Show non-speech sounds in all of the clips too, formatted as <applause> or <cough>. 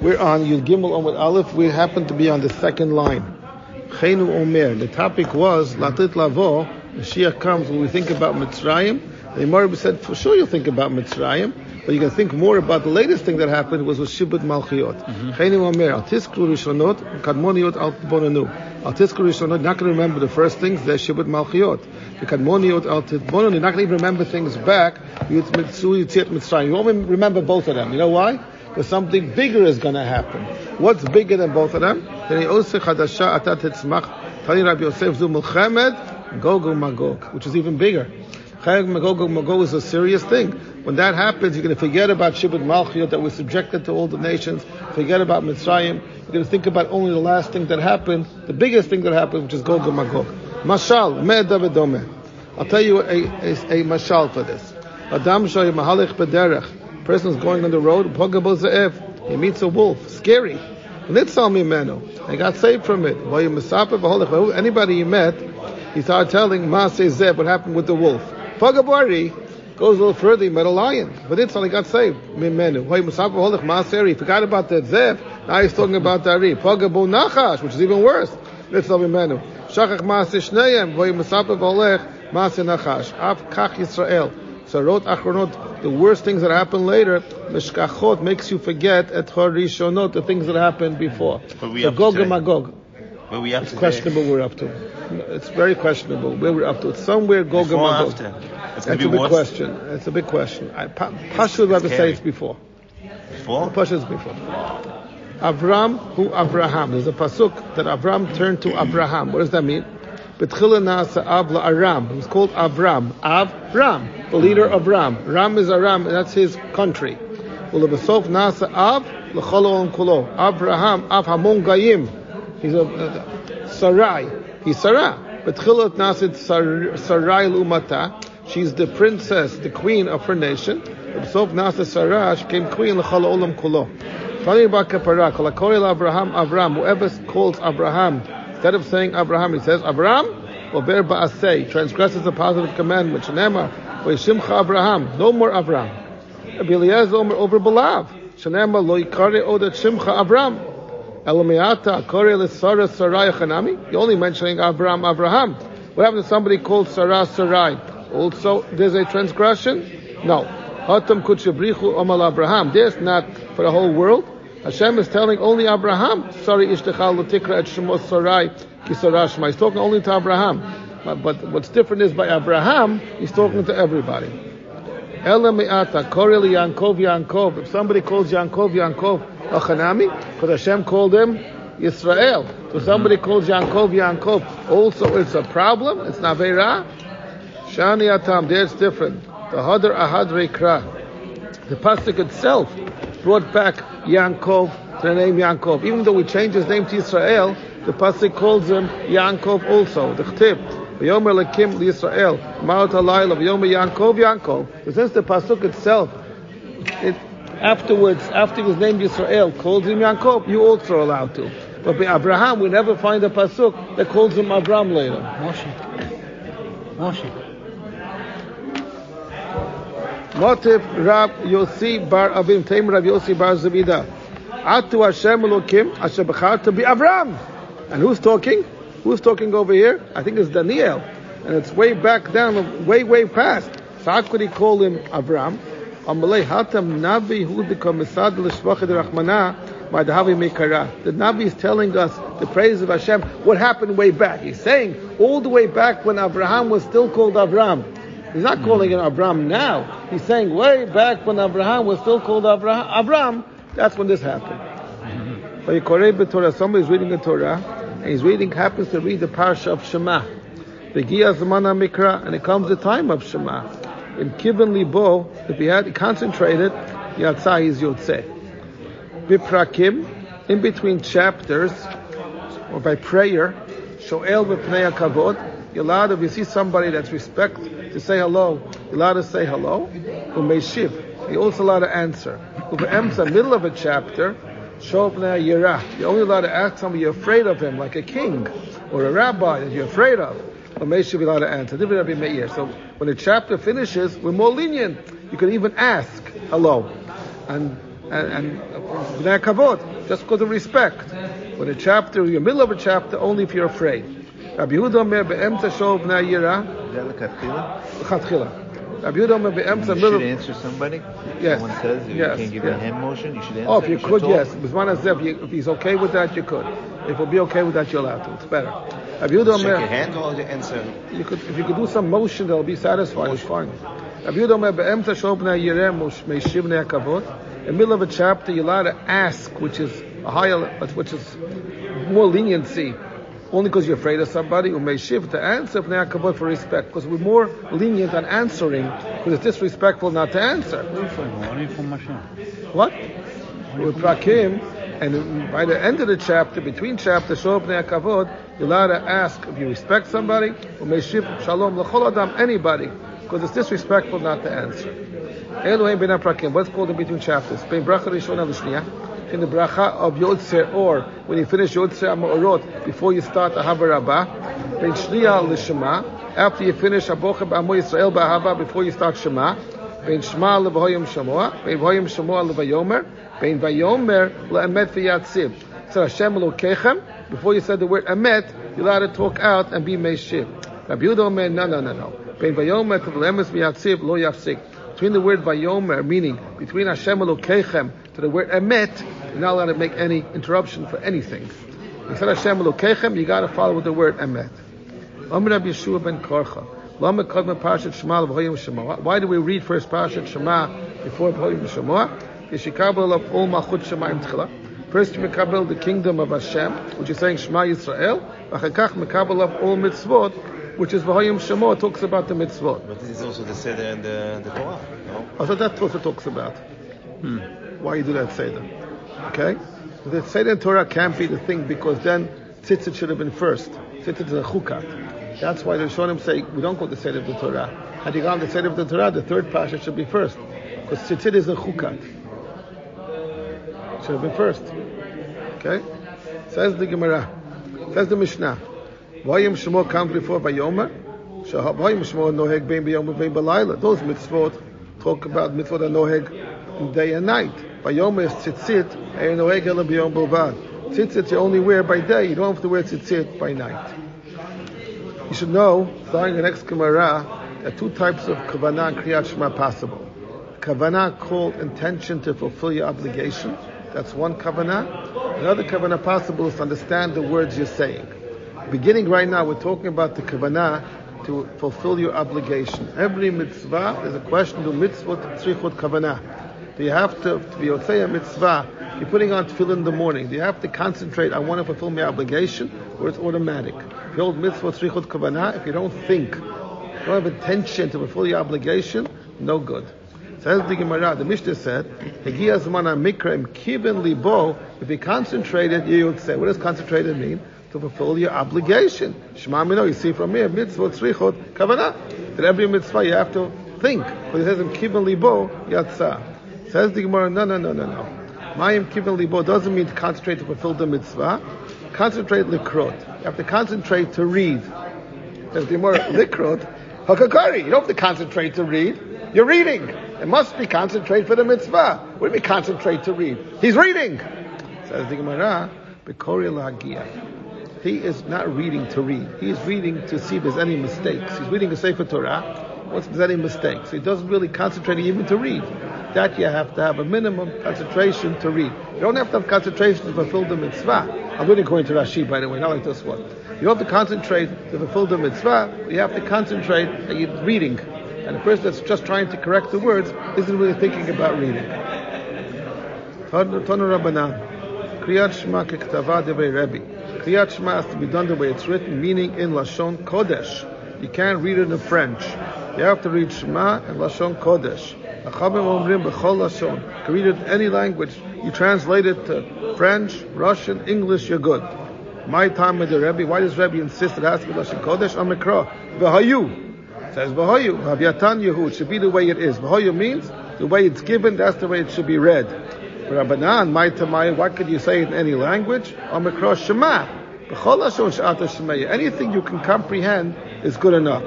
We're on Yud Gimel Omid Aleph. We happen to be on the second line. Chenu Omer. The topic was Latit Lavo. Mashiach comes when we think about Mitzrayim. The Gemara said, for sure you'll think about Mitzrayim, but you can think more about the latest thing that happened was with Shibut Malchiot. Mm-hmm. Chenu Omer. Al Tiskru Rishonot, Kadmoniot Al Bonanu. Al Tiskru Rishonot, not going to remember the first things, they're Shibud Malchiot. The Kadmoniot Al Bonanu, you're not going to even remember things back. Yitz Mitzu, Yitziat Mitzrayim. You won't remember both of them. You know why? Because something bigger is going to happen. What's bigger than both of them? Rabbi Yosef Zu Gog Magog, which is even bigger. Chayag Magog Magog is a serious thing. When that happens, you're going to forget about Shibud Malchiot that we're subjected to all the nations. Forget about Mitzrayim. You're going to think about only the last thing that happened, the biggest thing that happened, which is Gog Magog. Mashal, Me'eda Vedome. I'll tell you a, a, a mashal for this. Adam Shoy Mahalich Bederech person is going on the road, he meets a wolf, scary. I got saved from it. Anybody he met, he started telling Maaseh what happened with the wolf. Pagabari goes a little further, he met a lion. But it's only got saved. He forgot about the Zeb. Now he's talking about Dari. Pagabu Nachash, which is even worse. Nitzal Mimenu. Shachach Maaseh Shneim. Maaseh Nachash. Av Kach Yisrael. Sarot Achronot, the worst things that happen later, Meshkachot makes you forget at Rishonot, the things that happened before. So Gog and Magog. Where we It's to questionable today? we're up to. It's very questionable where we're up to. It's somewhere Gog and Before or Magog. It's That's a big worse question. It's a big question. I, pa, Pasha would rather say it's before. before? Pasha is before. Avram who Abraham. There's a pasuk that Avram turned to Abraham. What does that mean? Betchila nasa av Aram. He was called Avram. Avram, the leader of Ram. Ram is Aram, and that's his country. Ulebesof nasa av l'cholo kulo. Abraham av hamon gayim. He's a uh, Sarai. He's Sarah. Betchilat nasit Sar- Sarai lumata. She's the princess, the queen of her nation. Ulebesof nasa Sarah. She became queen l'cholo olam kulo. Funny about kapara. Kol Abraham Avram. Whoever calls Abraham Instead of saying Abraham, he says Abraham or ber ba'asei, transgresses the positive commandment. Shenema, Shimcha Abraham, no more Abraham. Rabbi Eliezer Omer over Balav. Shenema lo yikare odat Shimcha Abraham. Elamiata kore l'sara Sarai Chanami. You're only mentioning Abraham, Abraham. What happened to somebody called Sarah Sarai? Also, there's a transgression? No. Hatam kutshabrichu omal Abraham. There's not for the whole world. Hashem is telling only Abraham, sorry, ishtechal l'tikra et shemos sarai ki sarah shema." He's talking only to Abraham. But, but what's different is by Abraham, he's talking to everybody. Ela me'ata, korel Yankov Yankov. If somebody calls Yankov Yankov, Achanami, because Hashem called him Yisrael. So somebody calls Yankov Yankov. Also, it's a problem. It's Naveira. Shani Atam, there it's different. The Hadar Ahad Reikra. The pasuk itself brought back Yankov to the name Yankov. Even though we changed his name to Israel, the pasuk calls him Yankov also. The Chtib. V'yomer lekim Yisrael. Ma'ot halayla. V'yomer Yankov Yankov. Since the pasuk itself, it afterwards, after he was named Yisrael, calls him Yankov, you also are allowed to. But by Abraham, we never find a pasuk that calls him Abraham later. Moshe. Moshe. Motiv Rab Yossi Bar Avim Taim Rab Yossi Bar Zabida. Atu Hashem Elokim Asher to be Avram. And who's talking? Who's talking over here? I think it's Daniel. And it's way back down, way, way past. So how could he call him Avram? Amalei Hatam Navi Hudika Misad L'Shvachid Rachmana Madhavi Mekara. The Navi is telling us the praise of Hashem. What happened way back? He's saying all the way back when Abraham was still called Avram. He's not calling him Abram now. He's saying way back when Abraham was still called Abraham, Abram, that's when this happened. Torah, somebody's reading the Torah, and he's reading, happens to read the parsha of Shema. Zamana Mikra, and it comes the time of Shema. In Kibben Libo, if he had concentrated, Yatzah is Yotze. Biprakim, in between chapters, or by prayer, Shoel B'pnei Kavod, you're allowed, if you see somebody that's respect, to say hello, you're allowed to say hello. who Umeshiv, you're also allowed to answer. Ube'emsa, middle of a chapter, Shoel B'nei Yirah, you're only allowed to ask somebody you're afraid of him, like a king, or a rabbi that you're afraid of. Umeshiv, you're allowed to answer. So when the chapter finishes, we're more lenient. You can even ask hello. And and, and just because of respect. When a chapter, you're in the middle of a chapter, only if you're afraid. Yehuda Omer be'emtza shol b'nei yira, Is that l'katchila? l'chatchila. Rabbi Yehuda Omer be'emtza You should answer somebody. Yes. Someone says you Yes. can't give Yeah. a hand motion. You should answer. Oh, if you could, yes. Bisman you- if he's okay with that, you could. If he'll be okay with that, you're allowed to. It's better. Rabbi Yehuda Shake your hand or answer. you could, if you could do some motion, they'll be satisfied. It's fine. Rabbi Yehuda Omer, be'emtza shol b'nei yireh mosh- meishiv b'nei. In the middle of a chapter, you're allowed to ask, which is a higher, which is more leniency, only because you're afraid of somebody, who may shift to answer b'nei hakavod for respect, because we're more lenient on answering, because it's disrespectful not to answer. What? With Prakim, and by the end of the chapter, between chapters, you're allowed to ask if you respect somebody, or Meshiv Shalom L'chol Adam, anybody, because it's disrespectful not to answer. What's called in between chapters? In the bracha of Yotzer or when you finish Yotzer Amorot before you start the Rabbah, Ben Shliya L'Shema, after you finish Abocha B'Amo Yisrael B'Hava before you start Shema, Ben Shema L'Vahoyim Shemoah, Ben Vahoyim Shemoah L'Vayomer, Ben Vayomer L'Emet V'Yatzib. So Hashem Elokechem, before you said the word Emet, you're allowed to talk out and be Meshiv. Rabbi Yehuda Omer, no, no, no, no. Ben Vayomer L'Emes V'Yatzib Lo Yafsik. Between the word Vayomer, meaning between Hashem Elokechem to the word Emet, you're not allowed to make any interruption for anything. You said Hashem Elokechem, you got to follow with the word Emet. Amr Rabbi Yeshua ben Korcha. Lama Kadma Parashat Shema L'V'Hoyim Shema. Why do we read first Parashat Shema before L'V'Hoyim Shema? Yeshikabel of all Malchut Shemayim Tchila. First you mekabel the kingdom of Hashem, which is saying Shema Yisrael. V'chakach mekabel of all mitzvot, which is V'Hoyim Shema, talks about the mitzvot. But this is also the Seder and the, the Torah. No? Oh, so what it talks about. Hmm. Why you do that Seder? Okay? The Seder Torah can't be the thing because then Tzitzit should have been first. Tzitzit is a chukat. That's why the Rishonim say we don't go to the Seder of the Torah. Had you gone the Seder of the Torah, the third Pasha should be first. Because Tzitzit is a chukat. Should have been first. Okay? Says the Gemara. Says the Mishnah. Vayim Shemo comes before Vayomer. Vayim Shemo noheg bein b'yom bein b'layla. Those mitzvot talk about mitzvot and noheg day and night. Vayomer is tzitzit, and noheg ela b'yom b'lvad. Tzitzit you only wear by day. You don't have to wear tzitzit by night. You should know, starting the next Gemara, there are two types of kavanah and kriyat shema possible. Kavanah called intention to fulfill your obligation. That's one kavanah. Another kavanah possible is to understand the words you're saying. Beginning right now, we're talking about the kavanah to fulfill your obligation. Every mitzvah is a question to mitzvot tzrichot kavanah. Do you have to, to be a mitzvah? You're putting on tefillin in the morning. Do you have to concentrate? I want to fulfill my obligation, or it's automatic. If you hold mitzvot tzrichot kavanah, if you don't think, you don't have intention to fulfill your obligation, no good. Says the Gemara, the Mishnah said, "Hegiya zman mikra kiven libo." If you concentrated, you would say, "What does concentrated mean?" To fulfill your obligation. Shema mino. You see from here, mitzvot tzrichot kavanah. That every mitzvah you have to think. But it says in kiven libo yatsa. Says the Gemara, no, no, no, no, no. Mayim kiven libo doesn't mean to concentrate to fulfill the mitzvah. Concentrate likrot. You have to concentrate to read. Says the Gemara, <coughs> likrot. Hakakari. You don't have to concentrate to read. You're reading. It must be concentrate for the mitzvah. What do you mean concentrate to read? He's reading. Says the Gemara, Bekori lagia. He is not reading to read. He is reading to see if there's any mistakes. He's reading a Sefer Torah. What's there's any mistakes? He doesn't really concentrate even to read. That you have to have a minimum concentration to read. You don't have to have concentration to fulfill the mitzvah. I'm reading according to Rashi, by the way, not like this one. You have to concentrate to fulfill the mitzvah. You have to concentrate that you're reading. And the person that's just trying to correct the words isn't really thinking about reading. Tanu Rabbanan. Kriyat Shema kektava devei Rebbe. Kriyat Shema has to be done the way it's written, meaning in Lashon Kodesh. You can't read it in French. You have to read Shema in Lashon Kodesh. Can read it any language. You translate it to French, Russian, English, you're good. My time with the Rebbe, why does Rebbe insist it has to be Lashon Kodesh? Amikra. V'hayu. Says V'hayu. Havyatan Yehu. It should be the way it is. V'hayu means the way it's given, that's the way it should be read. Rabbanan, my tamai, why could you say in any language? Amikra Shema. B'chol Lashon. Anything you can comprehend is good enough.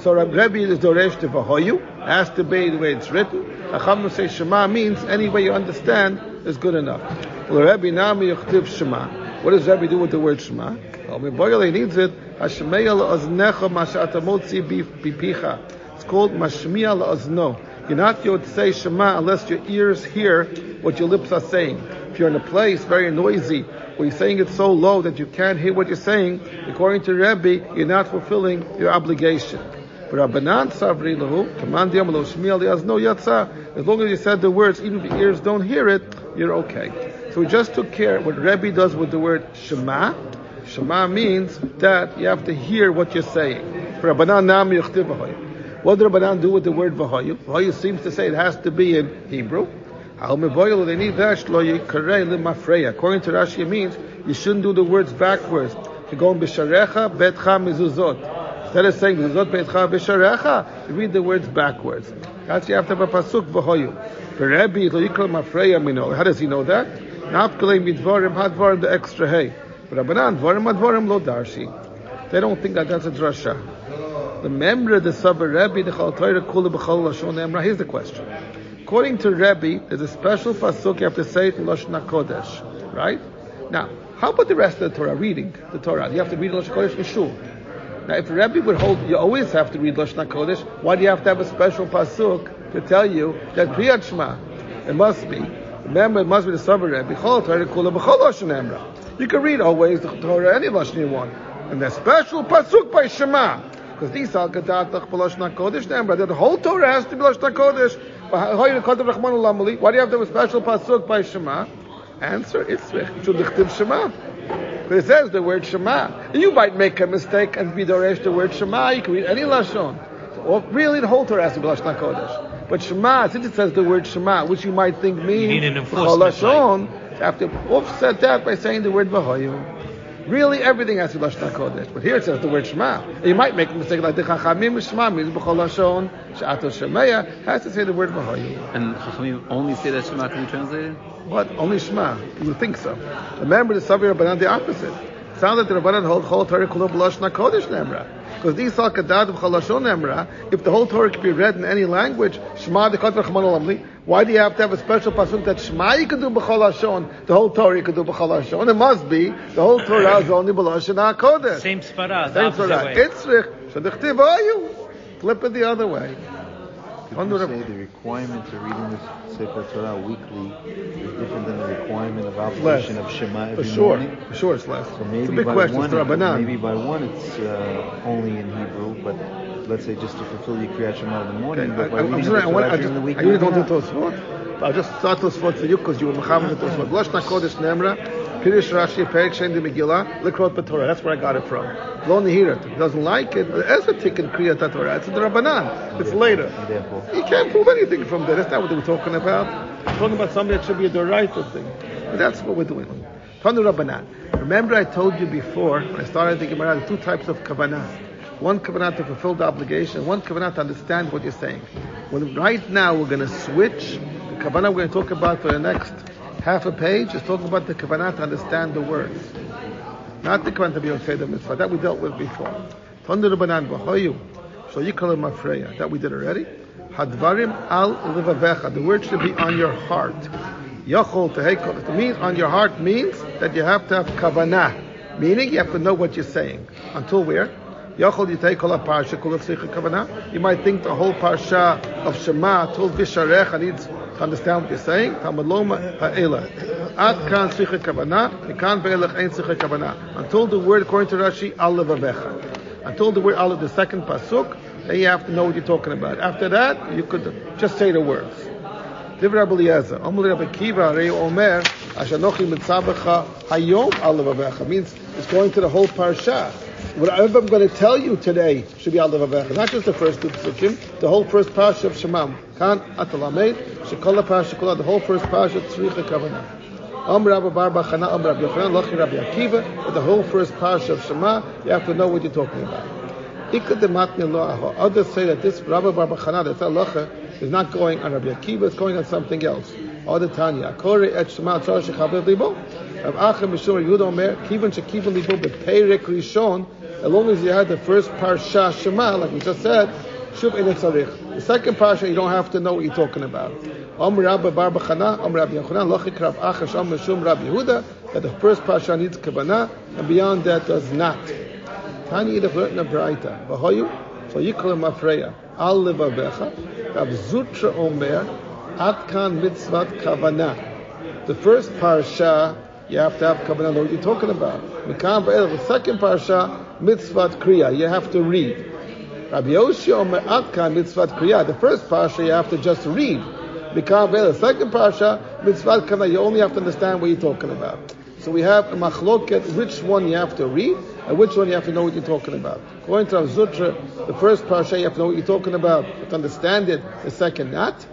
So Rebbe is Doresh to V'hayu. Has to be the way it's written. Chachamim say Shema means any way you understand is good enough. What does Rabbi do with the word Shema? Well, Boyle needs it. It's called mashmiya la'ozno. You're not going to say Shema unless your ears hear what your lips are saying. If you're in a place very noisy, where you're saying it so low that you can't hear what you're saying, according to Rebbe, you're not fulfilling your obligation. Rabbanan Savri Lahu, Command Yamalo Shmiel no Yatsa, as long as you said the words, even if your ears don't hear it, you're okay. So we just took care what Rebbe does with the word Shema. Shema means that you have to hear what you're saying. Rabbanan Nam Yuchtiv What did Rabbanan do with the word Vahayu? Vahayu seems to say it has to be in Hebrew. According to Rashi, it means you shouldn't do the words backwards. You go in Bisharecha, Betcha, Mizuzot. Instead of saying Bisharecha, you read the words backwards. That's have a pasuk v'hoyu. Rebbe lo yikol mafreya mino. How does he know that? Nafkalei midvarim hadvarim the extra hay. Rabbanan lo darshi. They don't think that that's a drasha. Remember the Sabbath Rebbe, the Chal Torah Kula Lashon Emra. Here's the question. According to Rebbe, there's a special pasuk you have to say it in Lashon Kodesh, right? Now, how about the rest of the Torah? Reading the Torah, you have to read Lashon Kodesh for sure. Now, if Rebbe would hold, you always have to read Lashon Kodesh. Why do you have to have a special pasuk to tell you that Kriyat Shema? It must be. Remember, it must be the Sabbath Rebbe. Chol Torah Kula B'chol Lashon Emra. You can read always the Torah any Lashon you want, and the special pasuk by Shema. Because these are Gadatach B'Lashon Kodesh Emra. The whole Torah has to be Lashon Kodesh. Why do you have to have a special pasuk by Shema? Answer, it's Shema. But it says the word Shema. You might make a mistake and be Doresh the word Shema. You can read any Lashon. Or really the whole Torah has to be Lashon Kodesh. But Shema, since it says the word Shema, which you might think means Lashon, you have to offset that by saying the word Vahoyu. Really, everything has to be Lashon Kodesh. But here it says the word Shema. You might make a mistake like the Chachamim Shema means B'chol Lashon, Sha'ato Shemeya, has to say the word Vahoyu. And Chachamim only say that Shema can be translated? What? Only Shema. You would think so. Remember the Savi Rabbanan, the opposite. It sounds like the Rabbanan hold Chol Torah Kulo B'Lashon Kodesh Nemra. Because these are Kadad of Chalashon Nemra, if the whole Torah can be read in any language, Shema the Kot Olamli, why do you have to have a special pasuk that Shema you can do b'chol hashon, the whole Torah you can do b'chol hashon? It must be the whole Torah is only b'lashon hakodesh. Same svara, Same svara. Itzrich shadichtiv ayu. Flip it the other way. Could you say the requirement of reading this Sefer Torah weekly is different than the requirement of obligation of Shema every For sure, morning? for sure it's less. So maybe it's a big by question. one, It's Rabbanan. maybe by one it's uh, only in Hebrew, but let's say just to fulfill your Kriyat Shema in the morning, Okay, but by I, I'm reading sorry, the I, want, Torah I, during just, the week, I don't do. Tosfot, I just thought Tosfot for you because you were the Tosfot. Lashna Kodesh Nemra, Pirish Rashi, Perik Shen de Megillah, Likrot B'Torah. That's where I got it from. Lo Nehirat. He doesn't like it. but Ezra taken Kriyat Torah. It's the Rabbanan. It's later. You can't prove anything from there. That's not what were talking about. We're talking about something that should be a Doraita thing. But that's what we're doing. Tanu Rabbanan. Remember I told you before, when I started thinking about the two types of kavanah. One kavanah to fulfill the obligation, one kavanah to understand what you're saying. Well, right now we're going to switch. The kavanah we're going to talk about for the next half a page is talking about the kavanah to understand the words. Not the kavanah to be on Seder Mitzvah. That we dealt with before. Tanu Rabbanan B'hoyu. So you call it Mafreya. That we did already. Hadvarim al livavecha. The word should be on your heart. Yachol tehekol. To mean on your heart means that you have to have kavanah. Meaning you have to know what you're saying. Until where? You might think the whole parsha of Shema told Visharecha needs to understand what you're saying. Talmud loma ha'ela. Ad kan sicha kavanah. Mekan ve'elech ein sicha kavanah. Until the word according to Rashi al levavecha. Until the word al the second pasuk, then you have to know what you're talking about. After that, you could just say the words. Divrei Rabbi Eliezer, Omri Rabbi Akiva, Rei Omer, Ashanochi Mitzabecha Hayom Al Levavecha means it's going to the whole parsha. Whatever I'm going to tell you today should be Al Levavecha, not just the first two psukim, the whole first parsha of Shemam. Kan Atalamed, Shekol Parsha Kula, the whole first parsha Tzricha Kavanah. Om Rabbi Bar Bachana, Om Rabbi Yochanan, Lochi Rabbi Akiva, the whole first parsha of Shema, you have to know what you're talking about. Others say that this Rabbi Bar Bachana, that's halacha, is not going on Rabbi Akiva, it's going on something else. Other Tanya, Kore et Shema tzar shechaber libo. Rav Achem Mishur Yehuda Omer, Kivan shekivan libo beperek rishon, as long as you had the first parsha Shema, like we just said, tzarich. The second parsha, you don't have to know what you're talking about. Om Rabbi Bar Bachana, Om Rabbi Yochanan, Lochik Rav Achash, Om Shum Rabbi Yehuda, that the first parsha needs kavanah, and beyond that does not. Tani Yidach learned in a Braita. V'hoyu, v'yikol mafreya, al levavecha, Rav Zutra Omer, Atkan mitzvat kavanah. The first parsha, you have to have kavanah, what you're talking about. The second parsha, mitzvat kriya, you have to read. Rabbi Yoshi Omer Atkan mitzvat kriya. The first parsha you have to just read. The second parsha, mitzvat kavanah, you only have to understand what you're talking about. So we have a machloket, which one you have to read, and which one you have to know what you're talking about. According to Rav Zutra, the first parsha you have to know what you're talking about, to understand it, the second not.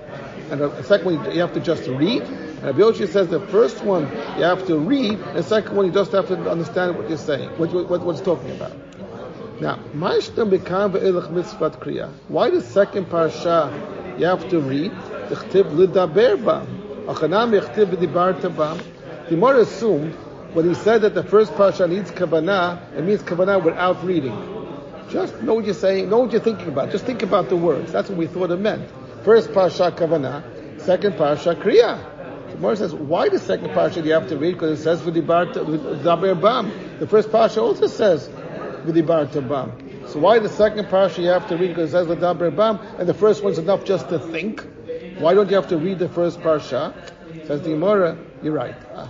And the second one you have to just read. And Rabbi Yoshi says the first one you have to read, and the second one you just have to understand what you're saying, what, what, what talking about. Now. Why the second parsha you have to read? The Gemara assumed when he said that the first parsha needs kavanah, it means kavanah without reading. Just know what you're saying, know what you're thinking about. Just think about the words. That's what we thought it meant. First parsha kavanah, second parsha kriya. The Gemara says, why the second parsha do you have to read? Because it says with v'dibar bam. The first parsha also says with v'dibar bam. So why the second parsha you have to read because it says v'daber bam, and the first one's enough just to think? Why don't you have to read the first parsha? Says the Gemara, you're right. The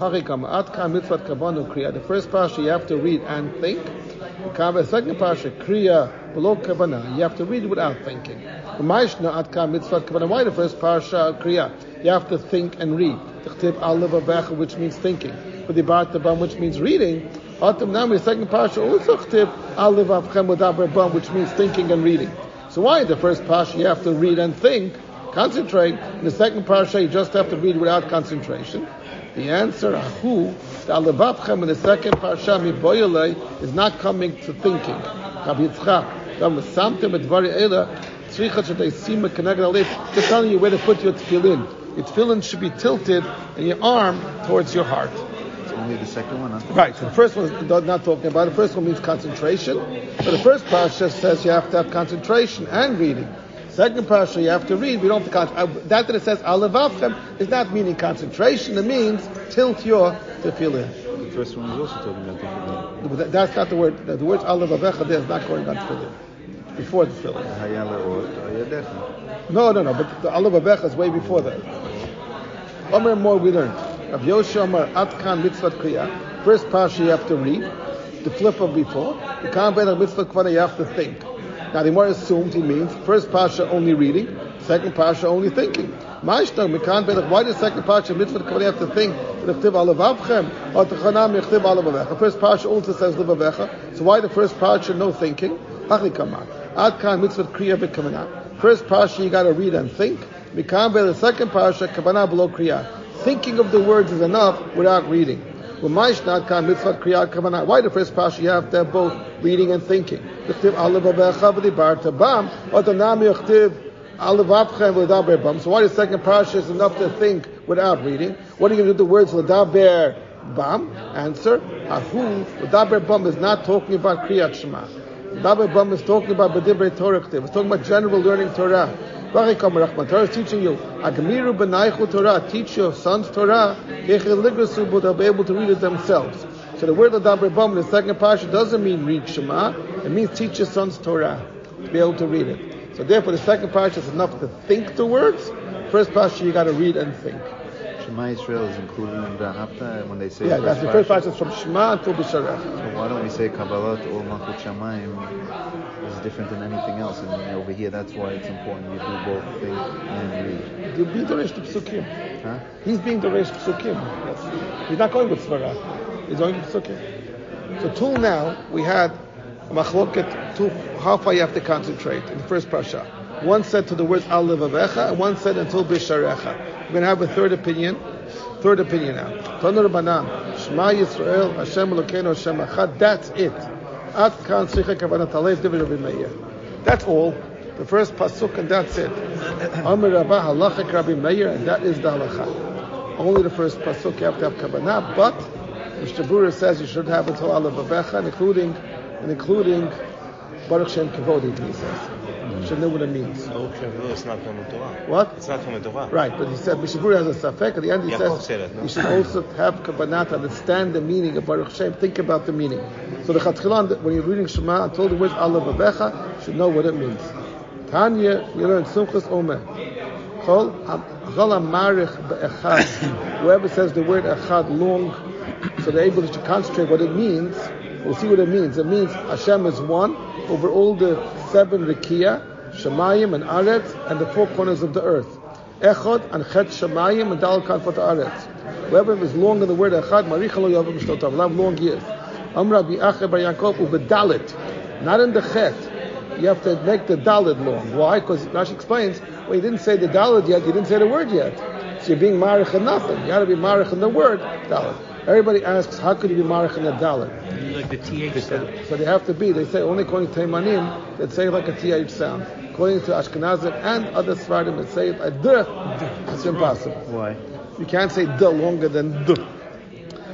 first parsha you have to read and think. The second parsha, kriya, below kavana, you have to read without thinking. Why the first parsha, kriya? You have to think and read. Which means thinking. But the Bartabam, which means reading. Atam Nami, second parsha, also which means thinking and reading. So why the first parsha you have to read and think? Concentrate. In the second parsha, you just have to read without concentration. The answer, Ahu, the Alevavchem in the second parsha, Miboyele, is not coming to thinking. Rabbi Yitzchak, Rabbi Samtim et Dvari Ela, Tzricha Shetei Sima Keneged Alef, just telling you where to put your tefillin. Your tefillin should be tilted and your arm towards your heart. It's only the second one, huh? Right, so the first one is not talking about. The first one means concentration. But the first parsha says you have to have concentration and reading. Second parsha you have to read. We don't have to con- uh, that that it says alavavchem is not meaning concentration. It means tilt your tefillin. The first one is also talking about the But that- That's not the word. The word alavavecha there is not going on tefillin. Before the tefillin. Hayala or Ayadecha. No, no, no. But the alavavecha is way before that. Omer more we learned. Rav Yosha Omer Atkan Mitzvot Kriya. First parsha you have to read. The flip of before. The Kambed Mitzvot Kvana you have to think. Now the Gemara assumed he means first parsha only reading, second parsha only thinking. Ma'ishtam Mikan Bedach. Why does second parsha mitzvah you have to think? The. First parsha also says Lavavecha. So why the first parsha no thinking? Hachli Kamar. Atkan Mitzvot Kriya. First parsha you got to read and think. Mikan the second parsha Kavanah below Kriya. Thinking of the words is enough without reading. Why the first parsha you have to have both reading and thinking? So why the second parsha is enough to think without reading? What are you going to do the words l'daber bam? Answer: Ahu l'daber bam is not talking about kriyat shema. L'daber bam is talking about b'divrei Torah. It's talking about general learning Torah. Torah is teaching you. Agmiru b'naichu Torah. Teach your sons Torah. They'll be able to read it themselves. So the word L'daber bam in the second parsha doesn't mean read Shema. It means teach your sons Torah to be able to read it. So therefore, the second parsha is enough to think the words. First parsha you got to read and think. Shema Israel is included in the Hafta when they say Yeah, that's the first parsha. is from Shema to Bisharech. So why don't we say Kabbalat or Malchut Shamayim is different than anything else? And over here, that's why it's important you do both think and read. You'll be the Resh Psukim. Huh? He's being the Resh Psukim. That's, he's not going with Svara. With Psukim. So till now, we had machloket to how far you have to concentrate in the first parsha. One said to the words Al and one said until Bisharecha. We're going to have a third opinion. Third opinion now. Tanur Banan, Shema Yisrael, Hashem Elokeinu, Hashem Echad. That's it. At kan Sicha Kavanat Alev David Rabbi Meir. That's all. The first pasuk, and that's it. Amr Rabbah Halachik Rabbi Meir, and that is the halacha. Only the first pasuk you have to have kavanah, but Mishnah Berurah says you should have until Allah Babecha, including and including Baruch Shem Kavodi, he says. should know what it means. It's not from the Torah. What? It's not from the Torah. Right, but he said Mishnah Berurah has a safek. At the end, he says said it, no? you should also have kavanah to understand the meaning of Baruch Shem. Think about the meaning. So the Chatchilan, when you're reading Shema, until the words Allah Babecha, you should know what it means. Tanya, we learn Sumchus Omer. Chol Chol Amarich Be'echad. <coughs> Whoever says the word Echad long, so they're able to concentrate what it means. We'll see what it means. It means Hashem is one over all the seven Rikia, Shemayim and Aretz, and the four corners of the earth. Echad and Chet Shemayim and Dal Kanfot Aretz. Whoever is long in the word Echad, Maricha lo Yavam Shtotav, will have long years. Amra Bi'ache Bar Yaakov ubedalit, not in the Chet. You have to make the Dalit long. Why? Because Rashi explains, well, you didn't say the Dalit yet, you didn't say the word yet. So you're being Marich in nothing. You got to be Marich in the word Dalit. Everybody asks, how could you be Marich in the Dalit? Like the TH sound. So they have to be. They say only according to Teimanim that say like a th sound. According to Ashkenazim and other Sfaradim that say it a d, it's impossible. Why? You can't say d longer than d.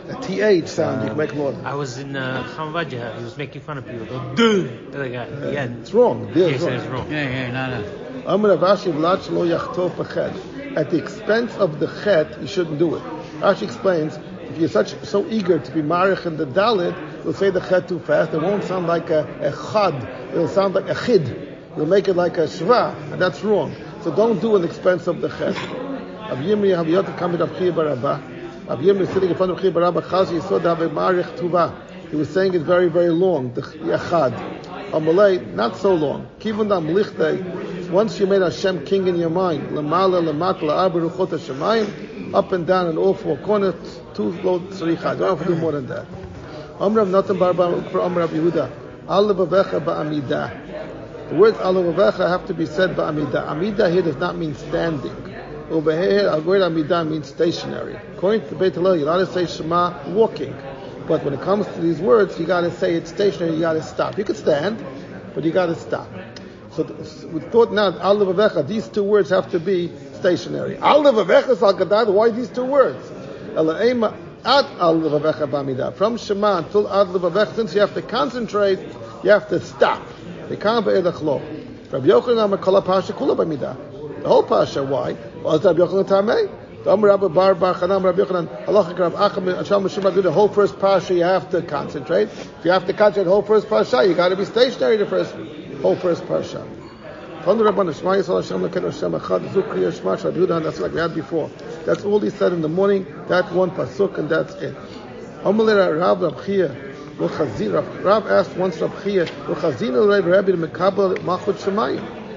A th sound you can make longer. I was in uh, Hamavaja. He was making fun of people. Go, dude. Like at the end. It's wrong. D Yeah, is wrong. it's wrong. Yeah, yeah, no, no. Amr Rashi Vlach lo yachtov b'chet. At the expense of the chet, you shouldn't do it. Rashi explains, if you're such so eager to be marich in the dalit, you'll say the chet too fast. It won't sound like a, a chad. It'll sound like a chid. You'll make it like a shva, and that's wrong. So don't do an expense of the chet. Rav Haviyot coming Rav Chia Barabba. Rav is sitting in front of Chia Barabba. Chazi Yisod Have Marich Tuva. He was saying it very, very long. The yachad. Amalei, not so long. Kivun dam. Once you made Hashem king in your mind, lamala lamata la'arba ruchot hashemayim, up and down in all four corners, two low tzricha. Don't have to do more than that. Amrav Natan Barba Amrav Yehuda. Allah bavecha ba'amidah. The words Allah bavecha have to be said ba'amidah. Amidah here does not mean standing. Over here, the word amidah means stationary. According to Beit Hillel, you're allowed to say Shema walking. But when it comes to these words, you got to say it's stationary. You got to stop. You could stand, but you got to stop. So we thought now, Allah Vavecha, these two words have to be stationary. Allah Vavecha Sal Gadad, why these two words? From Shema until Allah Vavecha, since you have to concentrate, you have to stop. The whole Pasha, why? The whole first Pasha you have to concentrate. If you have to concentrate the whole first Pasha, you got to be stationary the first whole first and that's like we had before. That's all he said in the morning. That one pasuk, and that's it. Rav asked once Rav Chia,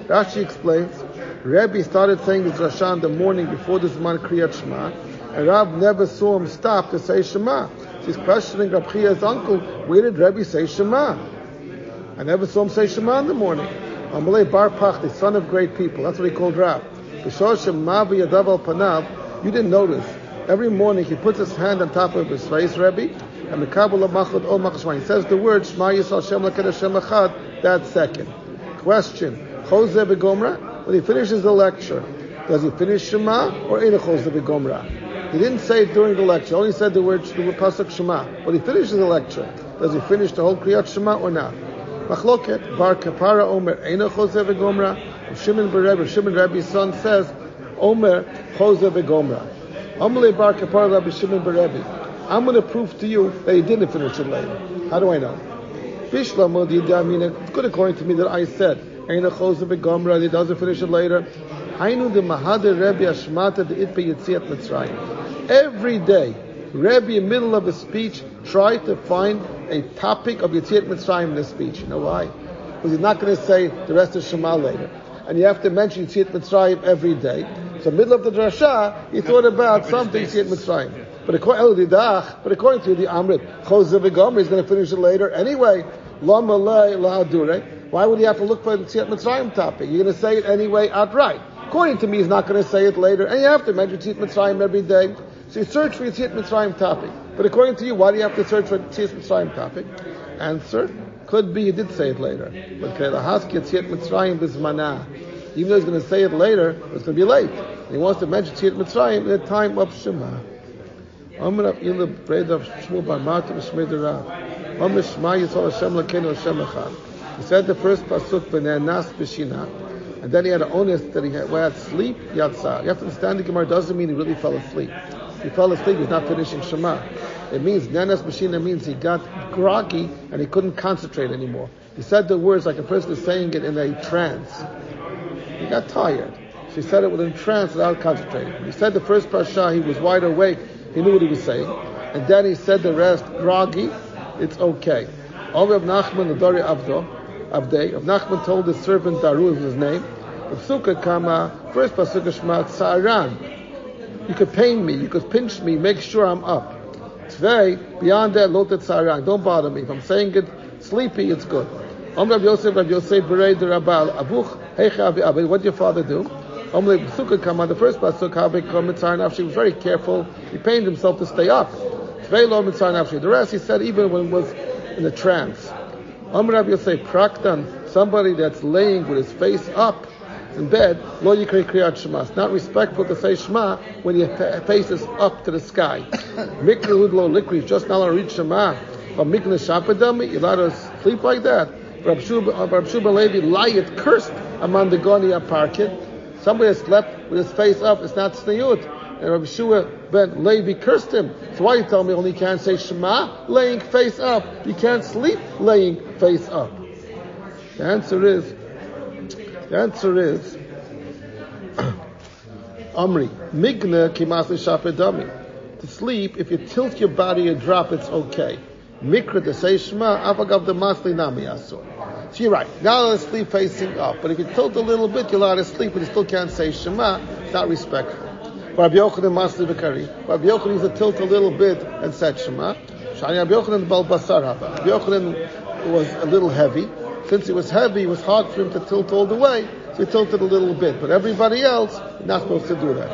Rashi explains, Rabbi started saying his Rasha in the morning before the Zman Kriyat Shema, and Rav never saw him stop to say Shema. He's questioning Rav Chia's uncle, where did Rabbi say Shema? I never saw him say Shema in the morning. Amalei Bar Pach, the son of great people. That's what he called Rav. You didn't notice. Every morning he puts his hand on top of his face, Rebbe, and the Kabbalah of Machot O Machshma. He says the word Shema Yisrael Shem Hashem Echad. That second. Question. Chozeh b'gomra. When he finishes the lecture, does he finish Shema or Ein Chozeh b'gomra? He didn't say it during the lecture. He Only said the word the pasuk Shema. But he finishes the lecture. Does he finish the whole Kriyat Shema or not? Machloket Bar Kapara Omer Eina Chozeh v'Gomra. Shimon Rebbe, Shimon Rebbe's son says Omer Chozeh v'Gomra. Amalei Bar Kapara Rabbi Shimon Rebbe. I'm going to prove to you that he didn't finish it later. How do I know? Bishlam Yidamina. It's good according to me that I said Eina Chozeh v'Gomra. He doesn't finish it later. Hainu the Mahader Rebbe Ashmata the Itbe Yitziat Mitzrayim. Every day, Rebbe in the middle of a speech tried to find a topic of Yitziat Mitzrayim in the speech. You know why? Because he's not going to say the rest of Shema later. And you have to mention Yitziat Mitzrayim every day. So middle of the drasha, he thought about something Yitziat Mitzrayim. But according, but according to the Amrit, Chozeh v'Gomer, he's going to finish it later anyway. Why would he have to look for the Yitziat Mitzrayim topic? You're going to say it anyway outright. According to me, he's not going to say it later, and you have to mention Yitziat Mitzrayim every day. So you search for your Yitziat Mitzrayim topic. But according to you, why do you have to search for Yitziat Mitzrayim topic? Answer, could be he did say it later. But Kedahask Yitziat Mitzrayim bizmana. Even though he's going to say it later, it's going to be late. And he wants to mention Yitziat Mitzrayim in the time of Shema. Of. He said the first pasuk b'ne'anas b'shina, and then he had an onus that he had, had sleep yatsa. You have to understand the Gemara doesn't mean he really fell asleep. He fell asleep. He's not finishing Shema. It means ne'anas b'shina means he got groggy and he couldn't concentrate anymore. He said the words like a person is saying it in a trance. He got tired. So he said it within trance without concentrating. When he said the first parasha, he was wide awake. He knew what he was saying. And then he said the rest groggy. It's okay. Oh, Over of Nachman, the Dori Avdo, Avdei, of Nachman told his servant Daru was his name. Of Sukkah Kama, first pasuk Shema Tzaran. You could pain me, you could pinch me, make sure I'm up. Tvei, beyond that, lotet Tzaran. Don't bother me. If I'm saying it sleepy, it's good. Om Yosef, Rav Yosef, Berei de Abuch, Heicha Abi What did your father do? Om Le Sukkah Kama, the first pasuk, Habe Kom Mitzar She was very careful. He pained himself to stay up. Tvei Lo Mitzar Nafshi. The rest, he said, even when it was in a trance. Om Rav Yosef, Praktan, somebody that's laying with his face up in bed, lo yikri kriyat shema. It's not respectful to say shema when your face is up to the sky. <laughs> Mikri lo likri, just not allowed to read shema. But mikri shapadami, you're allowed to sleep like that. Rab Shuba uh, Levi Layit cursed among the Gonia Parkit. Somebody has slept with his face up, it's not sniyut. And Rabbi Shua ben Levi cursed him. So why you tell me only can't say Shema laying face up? You can't sleep laying face up. The answer is, the answer is, <clears throat> Amri, Migna kimasi shapedami. To sleep, if you tilt your body and drop, it's okay. Mikra to say Shema, avagav the masli nami asur. So you're right. Now let's sleep facing up. But if you tilt a little bit, you're allowed to sleep, but you still can't say Shema. It's not respectful. Rabbi Yochanan masli v'kari. Rabbi Yochanan used to tilt a little bit and said Shema. Shani Rabbi Yochanan bal basar Rabbi Yochanan was a little heavy. Since it was heavy, it was hard for him to tilt all the way, so he tilted a little bit. But everybody else, not supposed to do that.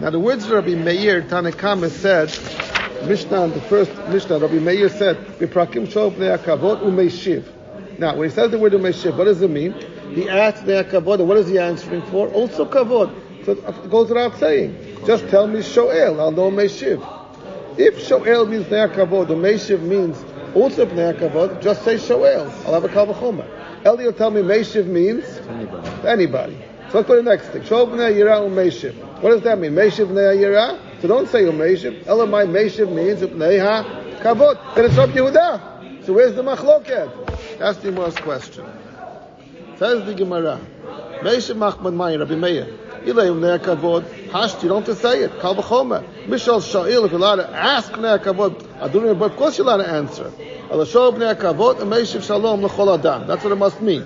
Now the words of Rabbi Meir Tanakama said, Mishnah, the first Mishnah, Rabbi Meir said, Umeishiv. Now, when he says the word Umeishiv, what does it mean? He asks Bnei Akavot, what is he answering for? Also Kavod. So it goes without saying. Just tell me Shoel, I'll know Meishiv. If Shoel means Bnei Akavot, the Meishiv means also Bnei Akavot, just say Shoel. I'll have a Kavachoma. Eli will tell me Meishiv means Anybody. anybody. So let's go to the next thing. Shov b'nei yira u'meishiv. What does that mean? Meishiv b'nei yira? So don't say u'meishiv. Elamai meishiv means b'nei kavod. Then it's Rabbi Yehuda. So where's the machloket? That's the most question. Says the Gemara. Meishiv machman mayin Rabbi Meir. Ilay kavod. Hasht, you don't have to say it. Kal v'chomer. Mishal sha'il, if you're allowed to ask b'nei kavod, adurim, of course you're allowed to answer. Ala shov b'nei kavod, meishiv shalom l'chol adam. That's what it must mean.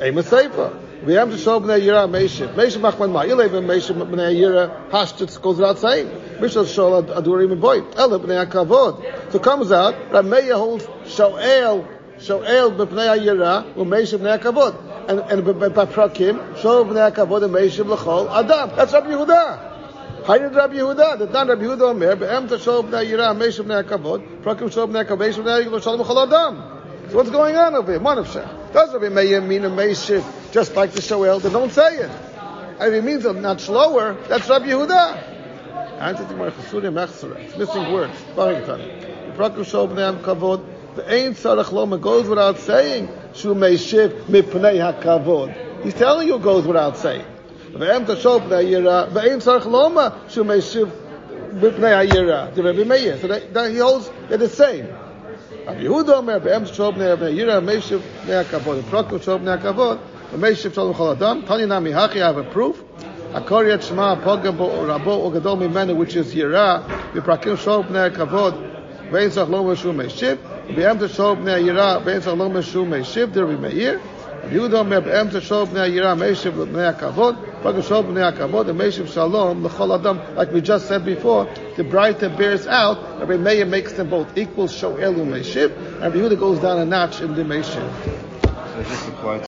Ema Seifa. We have to show b'nei yira meishiv. Meishiv machman ma. Ilay meishiv b'nei yira hashtut goes without saying. Mishal shol adurim and boy. Ela b'nei kavod. So comes out, Rameya holds shoel, shoel b'nei yira, u'meishiv b'nei kavod. And, and by prakim, shoel b'nei kavod and meishiv l'chol adam. That's Rabbi Yehuda. How did Rabbi Yehuda? The Dan Rabbi Yehuda Omer, be'em to show b'nei yira, meishiv b'nei kavod, prakim shoel b'nei kavod, meishiv b'nei l'chol l'chol adam. So what's going on over here? Manavshah. Does Rabbi Meir mean a meishiv just like the shoel? Then don't say it. If it means I'm not slower, that's Rabbi Yehuda. Answer to my Chasudim Echsera. It's missing words. Barakatan. Prakum shol b'nei kavod. The ein tzarach loma goes without saying. Shu meishiv mipnei hakavod. He's telling you it goes without saying. V'em tashol b'nei yira. V'ein tzarach loma shu meishiv mipnei hayira. The Rabbi Meir. So that, that he holds they're the same. Rabbi Yehuda be'em tshov b'nei b'nei yira, meishiv b'nei hakavod. Prakum shol b'nei hakavod. Meishiv shalom chol adam. Tani nami hachi, I have a proof. Akor shema pogam bo rabo o gadol mimenu, which is yira. V'prakim shol b'nei hakavod. Ve'en tzach lo meshu meishiv. Tshov b'nei yira, ve'en tzach lo meshu meishiv. Der Rabbi Meir. Rabbi Yehuda Omer, be'em tshov b'nei yira, meishiv b'nei hakavod. Prakum shol b'nei hakavod. And meishiv shalom l'chol adam. Like we just said before, the Braita bears out. Rabbi Meir makes them both equal shoel u'meishiv. And Yehuda goes down a notch in the meishiv.